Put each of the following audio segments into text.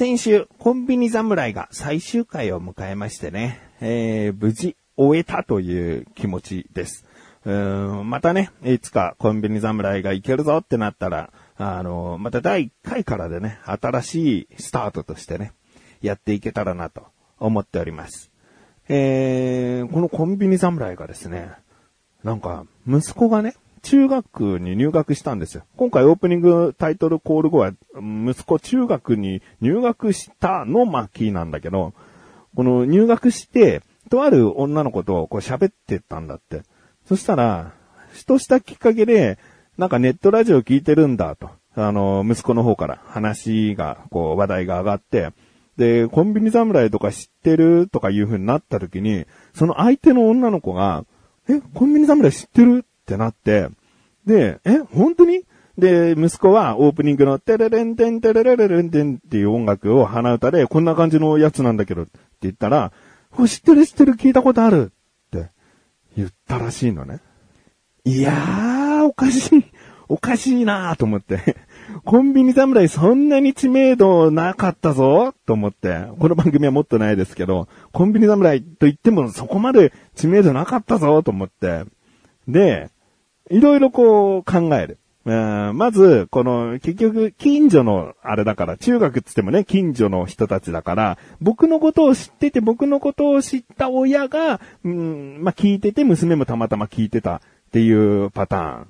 先週、コンビニ侍が最終回を迎えましてね、えー、無事終えたという気持ちです。うんまたね、いつかコンビニ侍がいけるぞってなったら、あの、また第1回からでね、新しいスタートとしてね、やっていけたらなと思っております。えー、このコンビニ侍がですね、なんか、息子がね、中学に入学したんですよ。今回オープニングタイトルコール後は、息子中学に入学したの巻なんだけど、この入学して、とある女の子とこう喋ってたんだって。そしたら、ふとしたきっかけで、なんかネットラジオ聞いてるんだと。あの、息子の方から話が、こう話題が上がって、で、コンビニ侍とか知ってるとかいう風になった時に、その相手の女の子が、え、コンビニ侍知ってるってなって、で、え、本当に？で、息子はオープニングのテレレンテンテレレレレンテンっていう音楽を鼻歌でこんな感じのやつなんだけどって言ったら、知ってる知ってる？聞いたことある？って言ったらしいのね。いやー、おかしい、おかしいなーと思って。コンビニ侍そんなに知名度なかったぞと思って。この番組はもっとないですけど、コンビニ侍と言ってもそこまで知名度なかったぞと思って。で、いろいろこう考える。まず、この、結局、近所の、あれだから、中学っつってもね、近所の人たちだから、僕のことを知ってて、僕のことを知った親が、うん、まあ、聞いてて、娘もたまたま聞いてたっていうパタ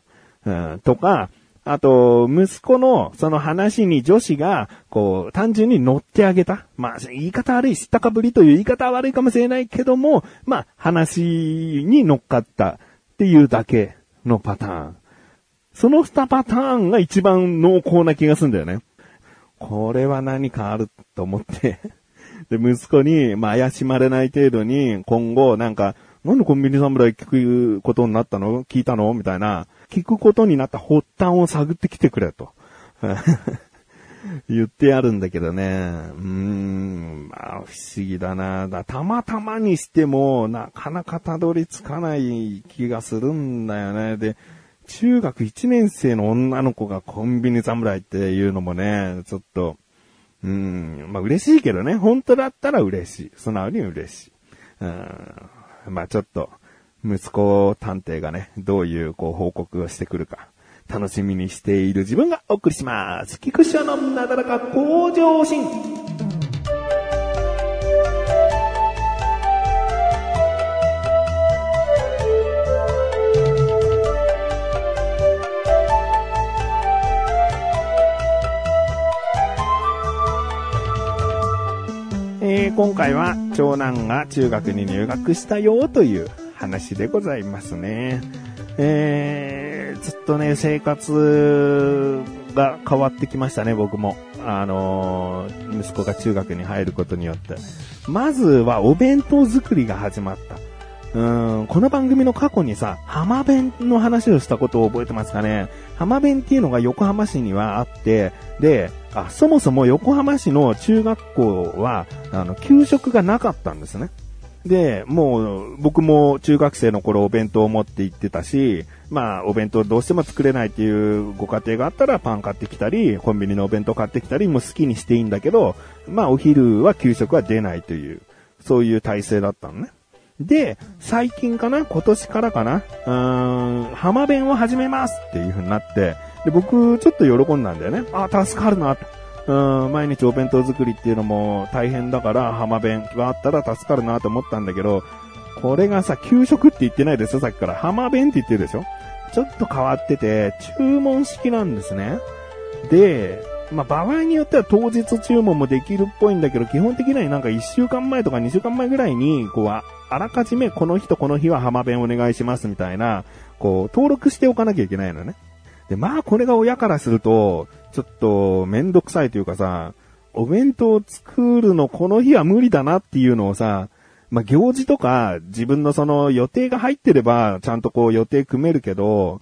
ーン。うん、とか、あと、息子のその話に女子が、こう、単純に乗ってあげた。まあ、言い方悪い、知ったかぶりという言い方は悪いかもしれないけども、まあ、話に乗っかったっていうだけのパターン。その二パターンが一番濃厚な気がするんだよね。これは何かあると思って。で、息子に、まあ、怪しまれない程度に、今後、なんか、なんでコンビニ侍聞くことになったの？聞いたの？みたいな、聞くことになった発端を探ってきてくれと。言ってやるんだけどね。うーん、まあ、不思議だな。だたまたまにしても、なかなかたどり着かない気がするんだよね。で、中学1年生の女の子がコンビニ侍っていうのもね、ちょっと、うん、まあ嬉しいけどね。本当だったら嬉しい。素直に嬉しい。うん、まあちょっと、息子探偵がね、どういうこう報告をしてくるか。楽しみにしている自分がお送りします。菊池のなだらか向上心。えー今回は長男が中学に入学したよという話でございますね。えーずっとね、生活が変わってきましたね、僕も。あのー息子が中学に入ることによって。まずはお弁当作りが始まった。うん、この番組の過去にさ、浜弁の話をしたことを覚えてますかね浜弁っていうのが横浜市にはあって、で、あ、そもそも横浜市の中学校は、あの、給食がなかったんですね。で、もう、僕も中学生の頃お弁当を持って行ってたし、まあ、お弁当どうしても作れないっていうご家庭があったらパン買ってきたり、コンビニのお弁当買ってきたり、もう好きにしていいんだけど、まあ、お昼は給食は出ないという、そういう体制だったのね。で、最近かな今年からかなうーん、浜弁を始めますっていう風になって、で、僕、ちょっと喜んだんだよね。あ、助かるなと。うん、毎日お弁当作りっていうのも大変だから、浜弁があったら助かるなと思ったんだけど、これがさ、給食って言ってないですよ、さっきから。浜弁って言ってるでしょ？ちょっと変わってて、注文式なんですね。で、まあ、場合によっては当日注文もできるっぽいんだけど、基本的にはなんか1週間前とか2週間前ぐらいに、こう、ああらかじめこの日とこの日は浜弁お願いしますみたいな、こう、登録しておかなきゃいけないのね。で、まあ、これが親からすると、ちょっと、めんどくさいというかさ、お弁当を作るのこの日は無理だなっていうのをさ、まあ、行事とか自分のその予定が入ってれば、ちゃんとこう予定組めるけど、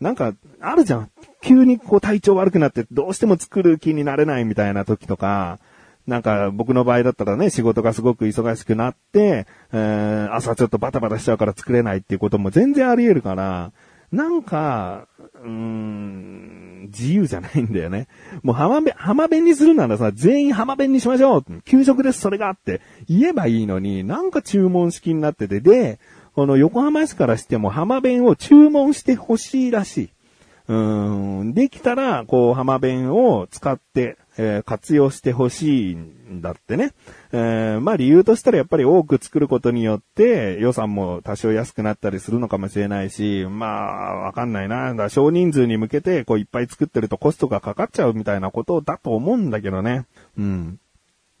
なんか、あるじゃん。急にこう体調悪くなってどうしても作る気になれないみたいな時とか、なんか僕の場合だったらね、仕事がすごく忙しくなって、えー朝ちょっとバタバタしちゃうから作れないっていうことも全然あり得るから、なんか、うん、自由じゃないんだよね。もう浜辺、浜辺にするならさ、全員浜辺にしましょう給食です、それがって言えばいいのに、なんか注文式になってて、で、この横浜市からしても浜辺を注文してほしいらしい。うん、できたら、こう、浜辺を使って、えー、活用してほしいんだってね。えー、まあ理由としたらやっぱり多く作ることによって予算も多少安くなったりするのかもしれないし、まあわかんないな。だ少人数に向けてこういっぱい作ってるとコストがかかっちゃうみたいなことだと思うんだけどね。うん。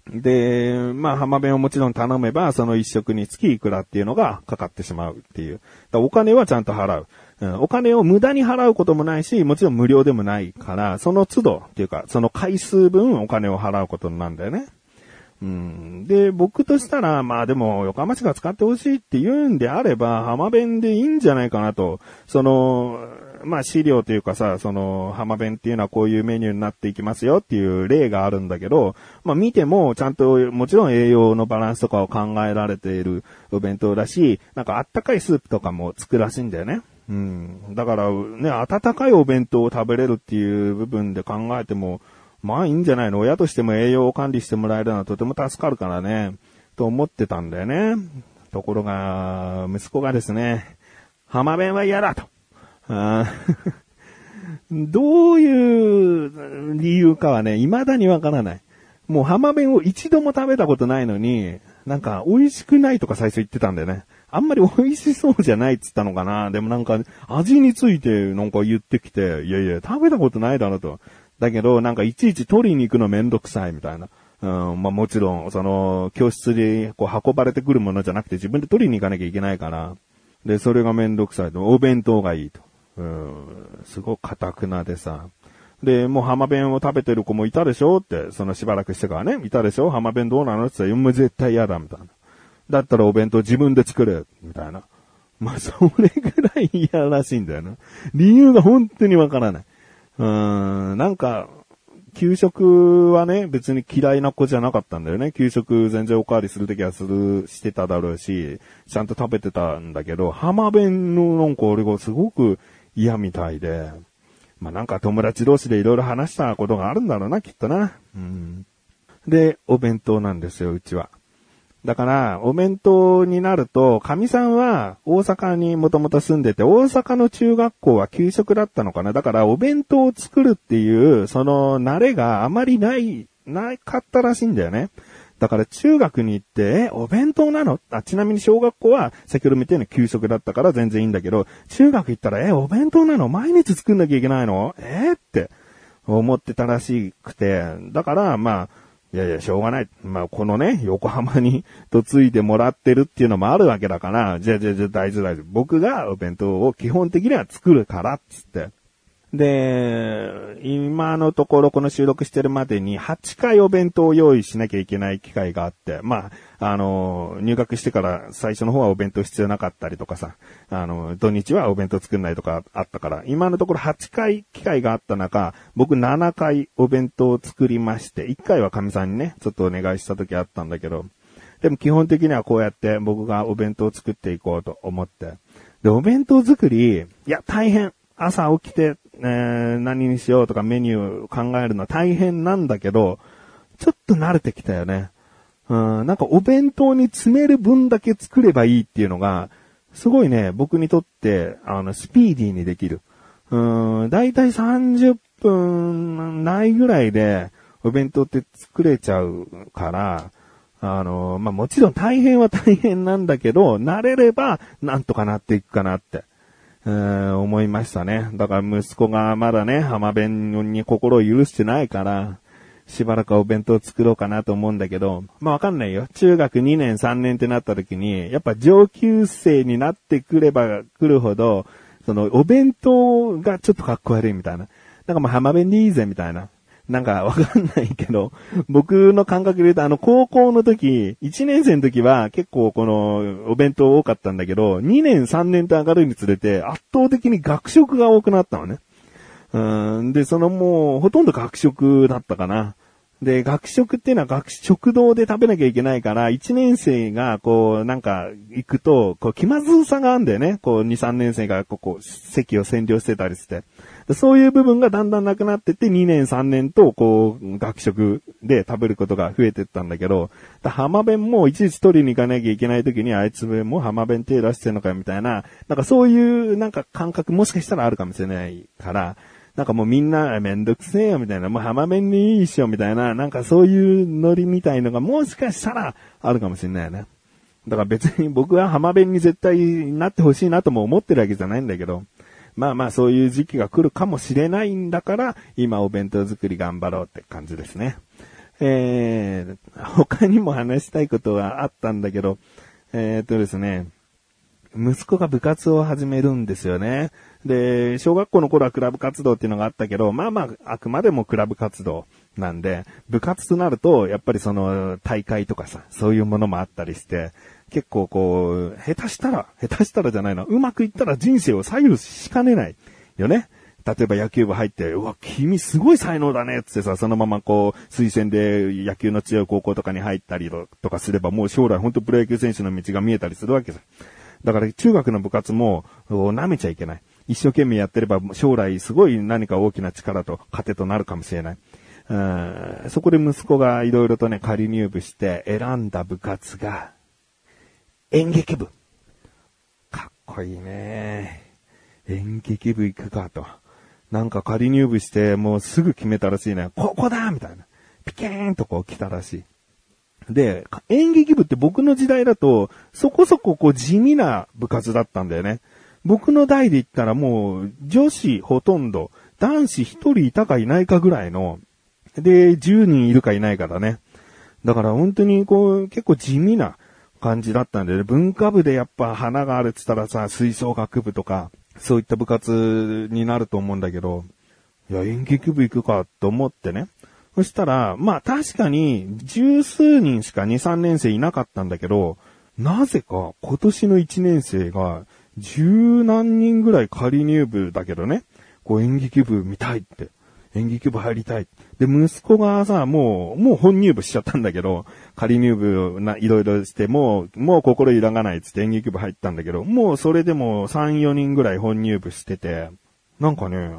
で、まあ、浜弁をもちろん頼めば、その一食につきいくらっていうのがかかってしまうっていう。お金はちゃんと払う。うん、お金を無駄に払うこともないし、もちろん無料でもないから、その都度っていうか、その回数分お金を払うことなんだよね。うん、で、僕としたら、まあでも、横浜市が使ってほしいって言うんであれば、浜弁でいいんじゃないかなと。その、まあ資料というかさ、その、浜弁っていうのはこういうメニューになっていきますよっていう例があるんだけど、まあ見てもちゃんともちろん栄養のバランスとかを考えられているお弁当だし、なんかあったかいスープとかも作るらしいんだよね。うん。だからね、温かいお弁当を食べれるっていう部分で考えても、まあいいんじゃないの？親としても栄養を管理してもらえるのはとても助かるからね、と思ってたんだよね。ところが、息子がですね、浜弁は嫌だと。どういう理由かはね、未だにわからない。もう浜弁を一度も食べたことないのに、なんか美味しくないとか最初言ってたんだよね。あんまり美味しそうじゃないっつったのかなでもなんか、味についてなんか言ってきて、いやいや、食べたことないだろと。だけど、なんかいちいち取りに行くのめんどくさいみたいな。うん、まあもちろん、その、教室でこう運ばれてくるものじゃなくて自分で取りに行かなきゃいけないから。で、それがめんどくさいと。お弁当がいいと。うん、すごく堅くなでさ。で、もう浜弁を食べてる子もいたでしょって、そのしばらくしてからね、いたでしょ？浜弁どうなの？って言ったら、もう絶対嫌だ、みたいな。だったらお弁当自分で作れ、みたいな。まあ、それぐらい嫌らしいんだよな。理由が本当にわからない。うーん、なんか、給食はね、別に嫌いな子じゃなかったんだよね。給食全然おかわりするときはする、してただろうし、ちゃんと食べてたんだけど、浜弁のなんか俺がすごく嫌みたいで、まあなんか友達同士でいろいろ話したことがあるんだろうな、きっとな。うん。で、お弁当なんですよ、うちは。だから、お弁当になると、神さんは大阪にもともと住んでて、大阪の中学校は給食だったのかな。だから、お弁当を作るっていう、その慣れがあまりない、なかったらしいんだよね。だから中学に行って、え、お弁当なの？あ、ちなみに小学校は先ほど見たように給食だったから全然いいんだけど、中学行ったら、え、お弁当なの？毎日作んなきゃいけないの？え？って思ってたらしくて、だから、まあ、いやいや、しょうがない。まあ、このね、横浜にとついてもらってるっていうのもあるわけだから、じゃあじゃあじゃあ大丈夫大丈夫。僕がお弁当を基本的には作るから、つって。で、今のところこの収録してるまでに8回お弁当を用意しなきゃいけない機会があって、まあ、あの、入学してから最初の方はお弁当必要なかったりとかさ、あの、土日はお弁当作んないとかあったから、今のところ8回機会があった中、僕7回お弁当を作りまして、1回は神さんにね、ちょっとお願いした時あったんだけど、でも基本的にはこうやって僕がお弁当を作っていこうと思って、で、お弁当作り、いや、大変。朝起きて、えー、何にしようとかメニュー考えるのは大変なんだけど、ちょっと慣れてきたよね。うん、なんかお弁当に詰める分だけ作ればいいっていうのが、すごいね、僕にとって、あの、スピーディーにできる。うん、だいたい30分ないぐらいで、お弁当って作れちゃうから、あの、まあ、もちろん大変は大変なんだけど、慣れればなんとかなっていくかなって。えー、思いましたね。だから息子がまだね、浜弁に心を許してないから、しばらくお弁当作ろうかなと思うんだけど、まあわかんないよ。中学2年3年ってなった時に、やっぱ上級生になってくれば来るほど、そのお弁当がちょっとかっこ悪いみたいな。なんかもう浜弁でいいぜみたいな。なんかわかんないけど、僕の感覚で言うとあの高校の時、1年生の時は結構このお弁当多かったんだけど、2年3年と上がるにつれて圧倒的に学食が多くなったのね。うん、で、そのもうほとんど学食だったかな。で、学食っていうのは学食堂で食べなきゃいけないから、1年生がこう、なんか、行くと、こう、気まずさがあるんだよね。こう、2、3年生がここ、席を占領してたりして。そういう部分がだんだんなくなってって2年3年とこう学食で食べることが増えてったんだけど、浜弁もいちいち取りに行かなきゃいけない時にあいつも浜弁手出してんのかみたいな、なんかそういうなんか感覚もしかしたらあるかもしれないから、なんかもうみんなめんどくせえよみたいな、もう浜弁にいいっしょみたいな、なんかそういうノリみたいのがもしかしたらあるかもしれないよね。だから別に僕は浜弁に絶対なってほしいなとも思ってるわけじゃないんだけど、まあまあそういう時期が来るかもしれないんだから、今お弁当作り頑張ろうって感じですね。えー、他にも話したいことはあったんだけど、えー、っとですね、息子が部活を始めるんですよね。で、小学校の頃はクラブ活動っていうのがあったけど、まあまあ、あくまでもクラブ活動なんで、部活となると、やっぱりその大会とかさ、そういうものもあったりして、結構こう、下手したら、下手したらじゃないな、うまくいったら人生を左右しかねないよね。例えば野球部入って、うわ、君すごい才能だねってさ、そのままこう、推薦で野球の強い高校とかに入ったりとかすれば、もう将来本当プロ野球選手の道が見えたりするわけさ。だから中学の部活も、舐めちゃいけない。一生懸命やってれば将来すごい何か大きな力と糧となるかもしれない。うんそこで息子がいろいろとね、仮入部して選んだ部活が、演劇部。かっこいいね。演劇部行くかと。なんか仮入部してもうすぐ決めたらしいね。ここだみたいな。ピケーンとこう来たらしい。で、演劇部って僕の時代だと、そこそここう地味な部活だったんだよね。僕の代で言ったらもう女子ほとんど、男子一人いたかいないかぐらいの、で、10人いるかいないかだね。だから本当にこう、結構地味な感じだったんで、ね、文化部でやっぱ花があるって言ったらさ、吹奏楽部とか、そういった部活になると思うんだけど、いや、演劇部行くかと思ってね。そしたら、まあ確かに十数人しか2、3年生いなかったんだけど、なぜか今年の1年生が十何人ぐらい仮入部だけどね、こう演劇部見たいって演劇部入りたい。で、息子がさ、もう、もう本入部しちゃったんだけど、仮入部な、いろいろして、もう、もう心揺らがないっつって演劇部入ったんだけど、もうそれでも3、4人ぐらい本入部してて、なんかね、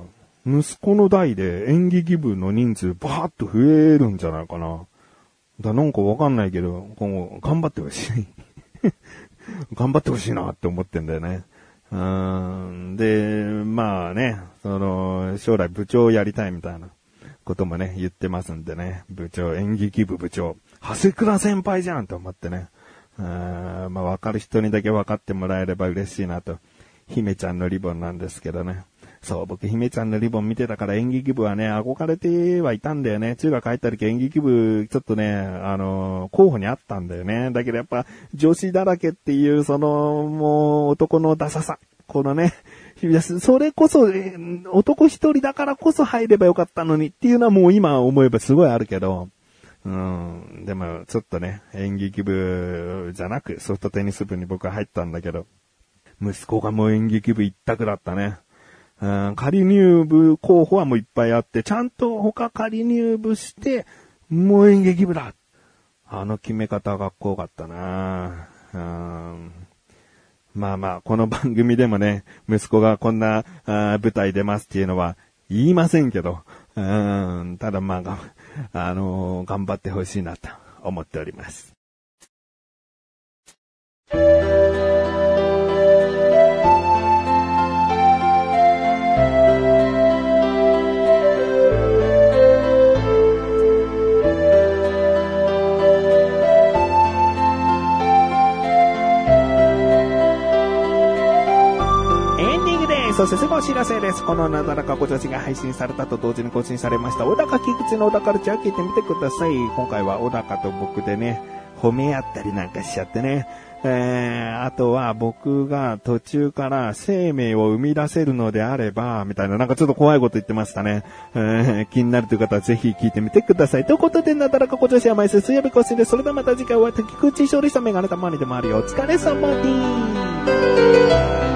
息子の代で演劇部の人数バーッと増えるんじゃないかな。だ、なんかわかんないけど、今後、頑張ってほしい。頑張ってほしいなって思ってんだよね。うん、で、まあね、その、将来部長をやりたいみたいなこともね、言ってますんでね、部長、演劇部部長、長谷倉先輩じゃんと思ってね、うん、まあ分かる人にだけ分かってもらえれば嬉しいなと、姫ちゃんのリボンなんですけどね。そう、僕、姫ちゃんのリボン見てたから演劇部はね、憧れてはいたんだよね。中学入った時演劇部、ちょっとね、あの、候補にあったんだよね。だけどやっぱ、女子だらけっていう、その、もう、男のダサさ。このね、それこそ、男一人だからこそ入ればよかったのにっていうのはもう今思えばすごいあるけど、うん、でもちょっとね、演劇部じゃなくソフトテニス部に僕は入ったんだけど、息子がもう演劇部一択だったね。うん、仮入部候補はもういっぱいあって、ちゃんと他仮入部して、もう演劇部だ。あの決め方がかっこよかったな。うん。まあまあ、この番組でもね、息子がこんなあ舞台出ますっていうのは言いませんけど、うん、ただまあ、あのー、頑張ってほしいなと思っております。知らせです。このなだらかご女子が配信されたと同時に更新されました、小高菊池の小高ルチャー聞いてみてください。今回は小高と僕でね、褒め合ったりなんかしちゃってね。えー、あとは僕が途中から生命を生み出せるのであれば、みたいな、なんかちょっと怖いこと言ってましたね。えー、気になるという方はぜひ聞いてみてください。ということで、なだらかご女子は毎週水曜日更新です。それではまた次回お会いいた菊池勝利したメガネたまにでもあるよ。お疲れ様です。